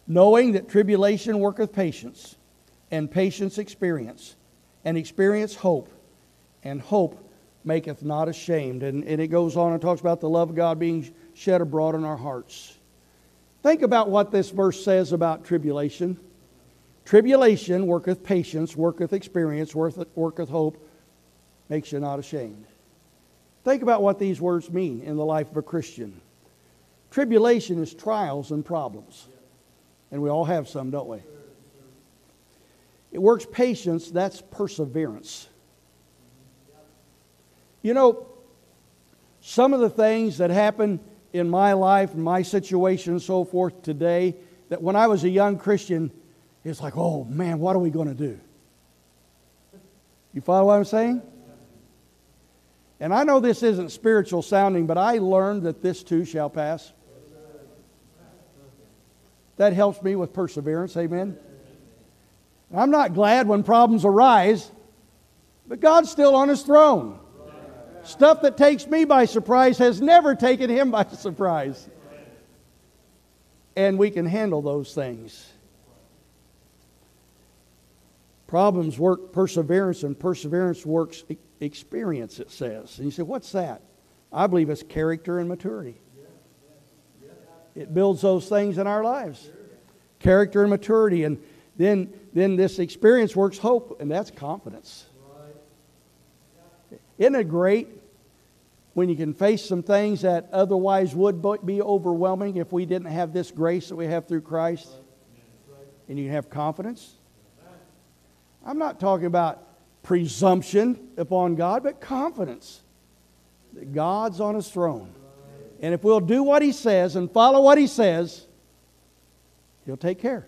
knowing that tribulation worketh patience, and patience experience and experience hope, and hope maketh not ashamed. And, and it goes on and talks about the love of God being shed abroad in our hearts. Think about what this verse says about tribulation. Tribulation worketh patience, worketh experience, worketh hope, makes you not ashamed. Think about what these words mean in the life of a Christian. Tribulation is trials and problems. And we all have some, don't we? It works patience, that's perseverance. You know, some of the things that happen in my life my situation and so forth today, that when I was a young Christian, it's like, oh man, what are we going to do? You follow what I'm saying? And I know this isn't spiritual sounding, but I learned that this too shall pass. That helps me with perseverance, amen? I'm not glad when problems arise, but God's still on his throne. Stuff that takes me by surprise has never taken him by surprise. And we can handle those things. Problems work perseverance, and perseverance works experience, it says. And you say, what's that? I believe it's character and maturity. It builds those things in our lives character and maturity. And then, then this experience works hope, and that's confidence. Isn't it great when you can face some things that otherwise would be overwhelming if we didn't have this grace that we have through Christ? And you have confidence? I'm not talking about presumption upon God, but confidence that God's on his throne. And if we'll do what he says and follow what he says, he'll take care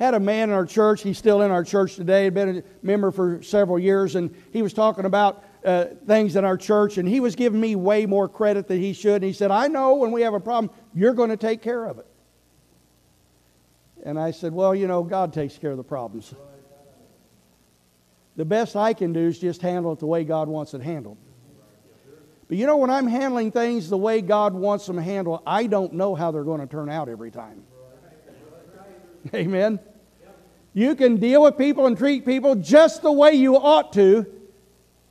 had a man in our church. He's still in our church today. Had been a member for several years, and he was talking about uh, things in our church, and he was giving me way more credit than he should. And he said, "I know when we have a problem, you're going to take care of it." And I said, "Well, you know, God takes care of the problems. The best I can do is just handle it the way God wants it handled." But you know, when I'm handling things the way God wants them handled, I don't know how they're going to turn out every time. Amen. You can deal with people and treat people just the way you ought to,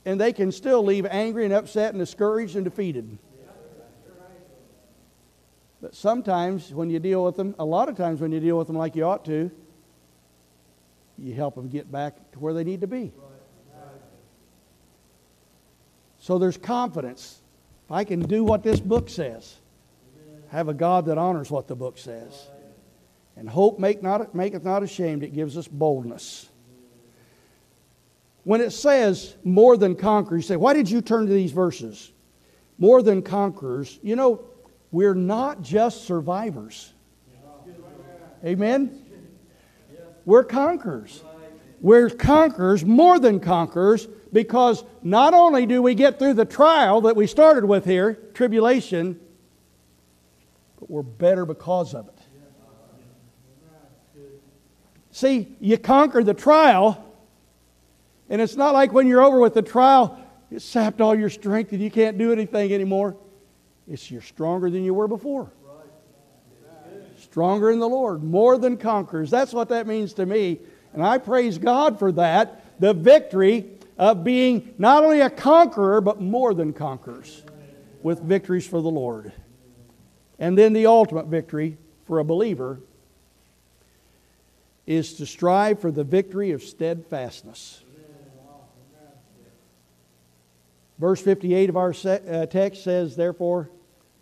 and they can still leave angry and upset and discouraged and defeated. But sometimes when you deal with them, a lot of times when you deal with them like you ought to, you help them get back to where they need to be. So there's confidence. If I can do what this book says, have a God that honors what the book says. And hope make not, maketh not ashamed, it gives us boldness. When it says more than conquerors, you say, why did you turn to these verses? More than conquerors. You know, we're not just survivors. Amen? We're conquerors. We're conquerors, more than conquerors, because not only do we get through the trial that we started with here, tribulation, but we're better because of it. See, you conquer the trial, And it's not like when you're over with the trial, it sapped all your strength and you can't do anything anymore. It's you're stronger than you were before. Stronger in the Lord, more than conquerors. That's what that means to me. And I praise God for that. The victory of being not only a conqueror, but more than conquerors with victories for the Lord. And then the ultimate victory for a believer is to strive for the victory of steadfastness. Verse 58 of our uh, text says, Therefore,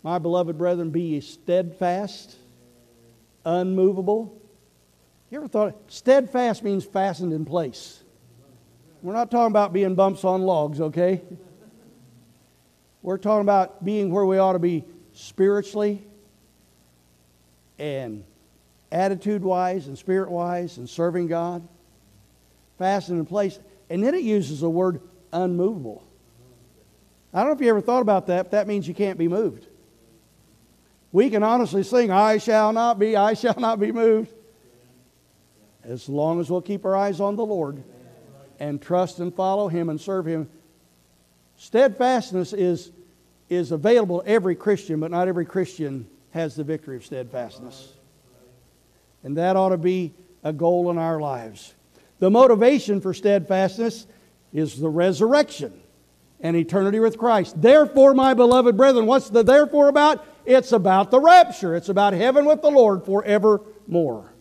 my beloved brethren, be ye steadfast, unmovable. You ever thought steadfast means fastened in place? We're not talking about being bumps on logs, okay? We're talking about being where we ought to be spiritually and attitude wise and spirit wise and serving God. Fastened in place. And then it uses the word unmovable. I don't know if you ever thought about that, but that means you can't be moved. We can honestly sing, I shall not be, I shall not be moved. As long as we'll keep our eyes on the Lord and trust and follow Him and serve Him. Steadfastness is, is available to every Christian, but not every Christian has the victory of steadfastness. And that ought to be a goal in our lives. The motivation for steadfastness is the resurrection and eternity with Christ. Therefore, my beloved brethren, what's the therefore about? It's about the rapture. It's about heaven with the Lord forevermore.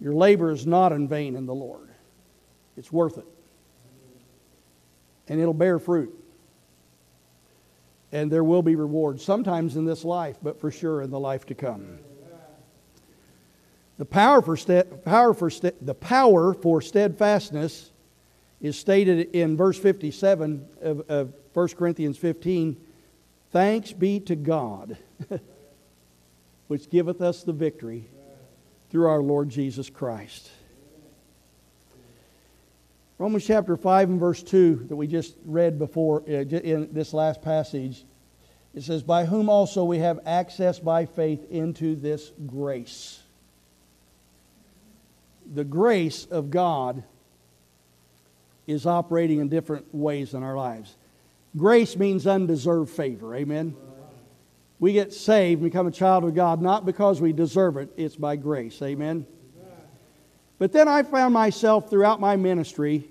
Your labor is not in vain in the Lord. It's worth it. And it'll bear fruit. And there will be rewards, sometimes in this life, but for sure in the life to come. The power for, power for the power for steadfastness is stated in verse 57 of, of 1 Corinthians 15 Thanks be to God, which giveth us the victory through our Lord Jesus Christ. Romans chapter 5 and verse 2 that we just read before uh, in this last passage, it says, By whom also we have access by faith into this grace. The grace of God is operating in different ways in our lives. Grace means undeserved favor. Amen. We get saved and become a child of God not because we deserve it, it's by grace. Amen. But then I found myself throughout my ministry,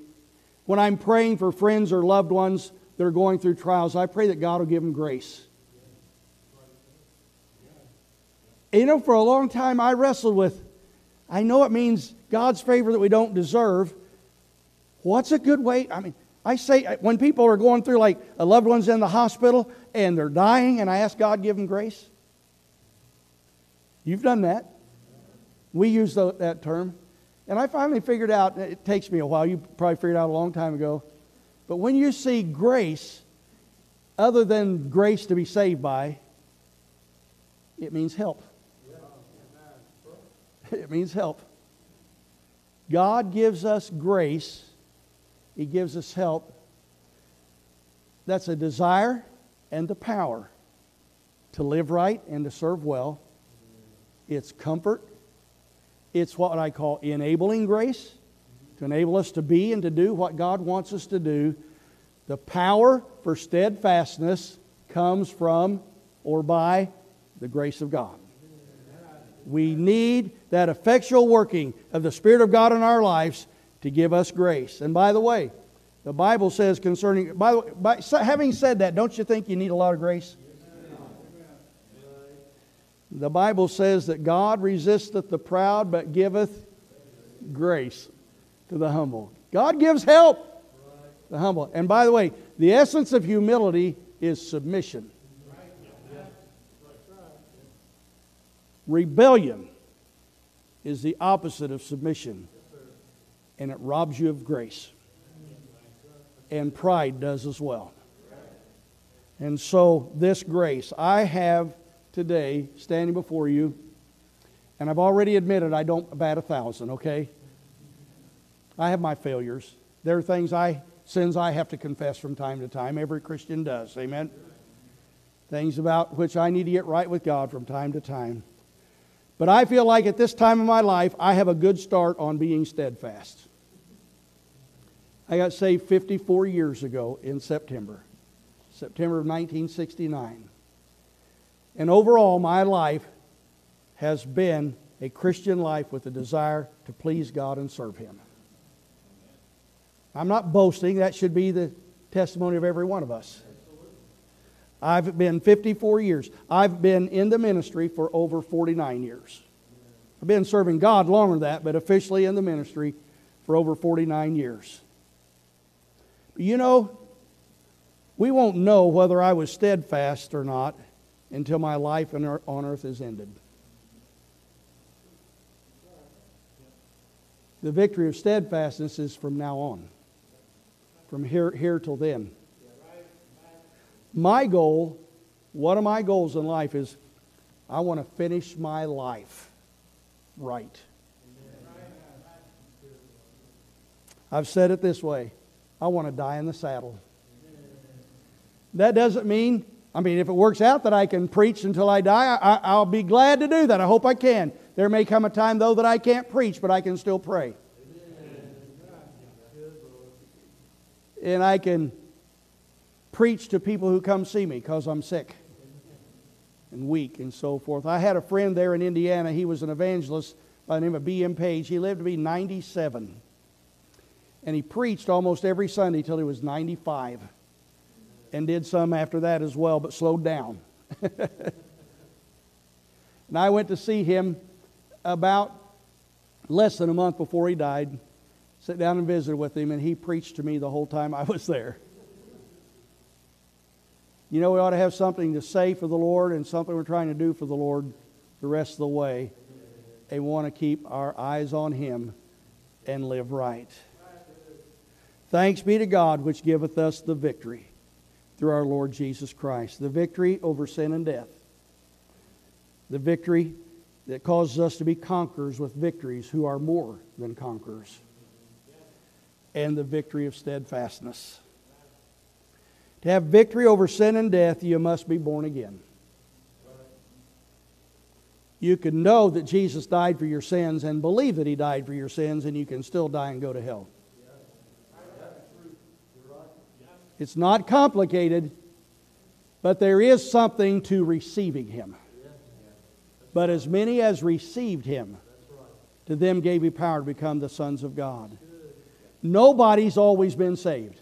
when I'm praying for friends or loved ones that are going through trials, I pray that God will give them grace. You know, for a long time I wrestled with, I know it means God's favor that we don't deserve. What's a good way? I mean, I say, when people are going through, like a loved one's in the hospital and they're dying, and I ask God give them grace. You've done that. We use the, that term. And I finally figured out, it takes me a while, you probably figured out a long time ago. But when you see grace, other than grace to be saved by, it means help. It means help. God gives us grace he gives us help. That's a desire and the power to live right and to serve well. It's comfort. It's what I call enabling grace to enable us to be and to do what God wants us to do. The power for steadfastness comes from or by the grace of God. We need that effectual working of the Spirit of God in our lives to give us grace. And by the way, the Bible says concerning, by the way, by, having said that, don't you think you need a lot of grace? The Bible says that God resisteth the proud, but giveth grace to the humble. God gives help to the humble. And by the way, the essence of humility is submission. Rebellion is the opposite of submission and it robs you of grace. And pride does as well. And so, this grace I have today standing before you, and I've already admitted I don't bat a thousand, okay? I have my failures. There are things I, sins I have to confess from time to time. Every Christian does, amen? Things about which I need to get right with God from time to time. But I feel like at this time of my life, I have a good start on being steadfast. I got saved 54 years ago in September, September of 1969. And overall, my life has been a Christian life with a desire to please God and serve Him. I'm not boasting, that should be the testimony of every one of us. I've been 54 years. I've been in the ministry for over 49 years. I've been serving God longer than that, but officially in the ministry for over 49 years. You know, we won't know whether I was steadfast or not until my life on earth is ended. The victory of steadfastness is from now on, from here, here till then. My goal, one of my goals in life is I want to finish my life right. I've said it this way I want to die in the saddle. That doesn't mean, I mean, if it works out that I can preach until I die, I, will be glad to do that. I hope I can. There may come a time, though, that I can't preach, but I can still pray. And I can preach to people who come see me because I'm sick and weak and so forth. I had a friend there in Indiana. He was an evangelist by the name of B.M. Page. He lived to be 97. And he preached almost every Sunday till he was 95. And did some after that as well, but slowed down. and I went to see him about less than a month before he died. Sit down and visited with him, and he preached to me the whole time I was there. You know, we ought to have something to say for the Lord and something we're trying to do for the Lord the rest of the way. And we want to keep our eyes on Him and live right. Thanks be to God, which giveth us the victory through our Lord Jesus Christ. The victory over sin and death. The victory that causes us to be conquerors with victories who are more than conquerors. And the victory of steadfastness. To have victory over sin and death, you must be born again. You can know that Jesus died for your sins and believe that He died for your sins, and you can still die and go to hell. It's not complicated, but there is something to receiving Him. But as many as received Him, to them gave He power to become the sons of God. Nobody's always been saved.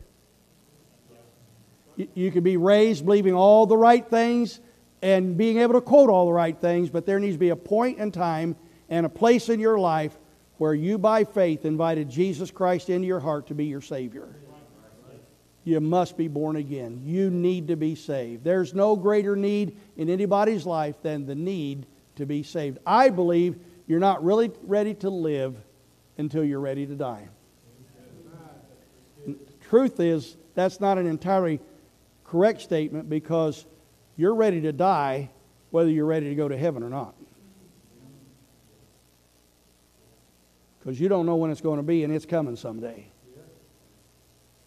You can be raised believing all the right things and being able to quote all the right things, but there needs to be a point in time and a place in your life where you, by faith, invited Jesus Christ into your heart to be your Savior. You must be born again. You need to be saved. There's no greater need in anybody's life than the need to be saved. I believe you're not really ready to live until you're ready to die. Truth is, that's not an entirely correct statement because you're ready to die whether you're ready to go to heaven or not. Because you don't know when it's going to be, and it's coming someday.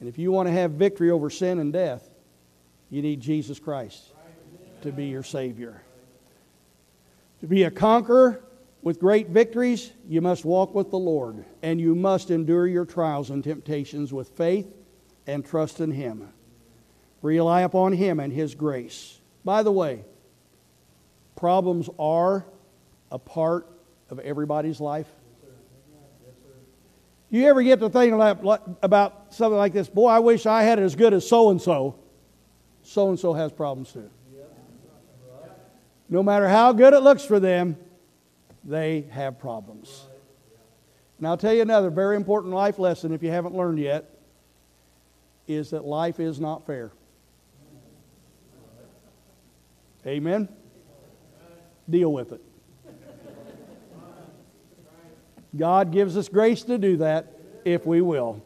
And if you want to have victory over sin and death, you need Jesus Christ to be your Savior. To be a conqueror with great victories, you must walk with the Lord, and you must endure your trials and temptations with faith and trust in Him. Rely upon Him and His grace. By the way, problems are a part of everybody's life. You ever get to thinking about something like this? Boy, I wish I had it as good as so and so. So and so has problems too. No matter how good it looks for them, they have problems. And I'll tell you another very important life lesson if you haven't learned yet is that life is not fair. Amen? Deal with it. God gives us grace to do that if we will.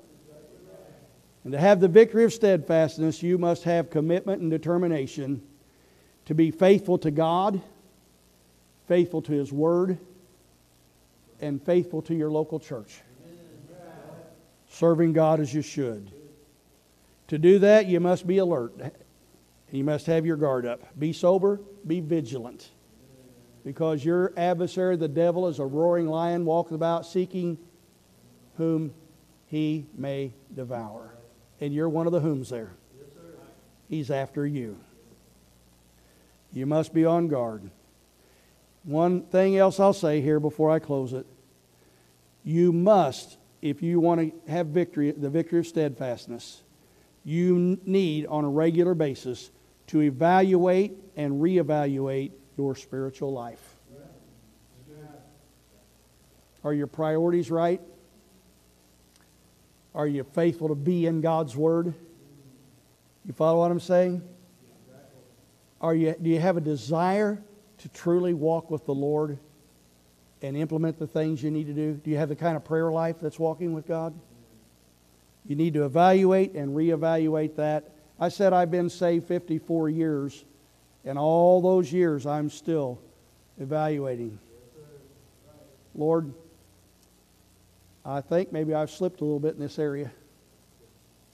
And to have the victory of steadfastness, you must have commitment and determination to be faithful to God, faithful to His Word, and faithful to your local church. Serving God as you should. To do that, you must be alert. You must have your guard up. Be sober, be vigilant. Because your adversary, the devil, is a roaring lion walking about seeking whom he may devour. And you're one of the whom's there. He's after you. You must be on guard. One thing else I'll say here before I close it. You must, if you want to have victory, the victory of steadfastness, you need on a regular basis to evaluate and reevaluate your spiritual life. Are your priorities right? Are you faithful to be in God's Word? You follow what I'm saying? Are you, do you have a desire to truly walk with the Lord and implement the things you need to do? Do you have the kind of prayer life that's walking with God? You need to evaluate and reevaluate that. I said I've been saved 54 years, and all those years I'm still evaluating. Lord, I think maybe I've slipped a little bit in this area.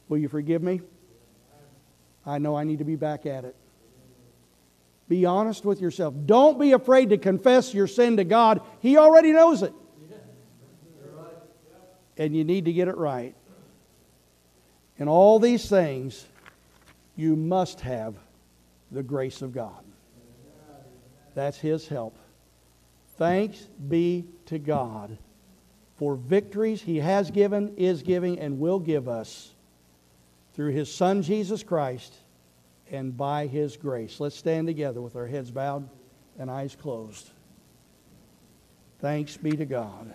Will you forgive me? I know I need to be back at it. Be honest with yourself. Don't be afraid to confess your sin to God. He already knows it. And you need to get it right. In all these things, you must have the grace of God. That's His help. Thanks be to God for victories He has given, is giving, and will give us through His Son Jesus Christ and by His grace. Let's stand together with our heads bowed and eyes closed. Thanks be to God.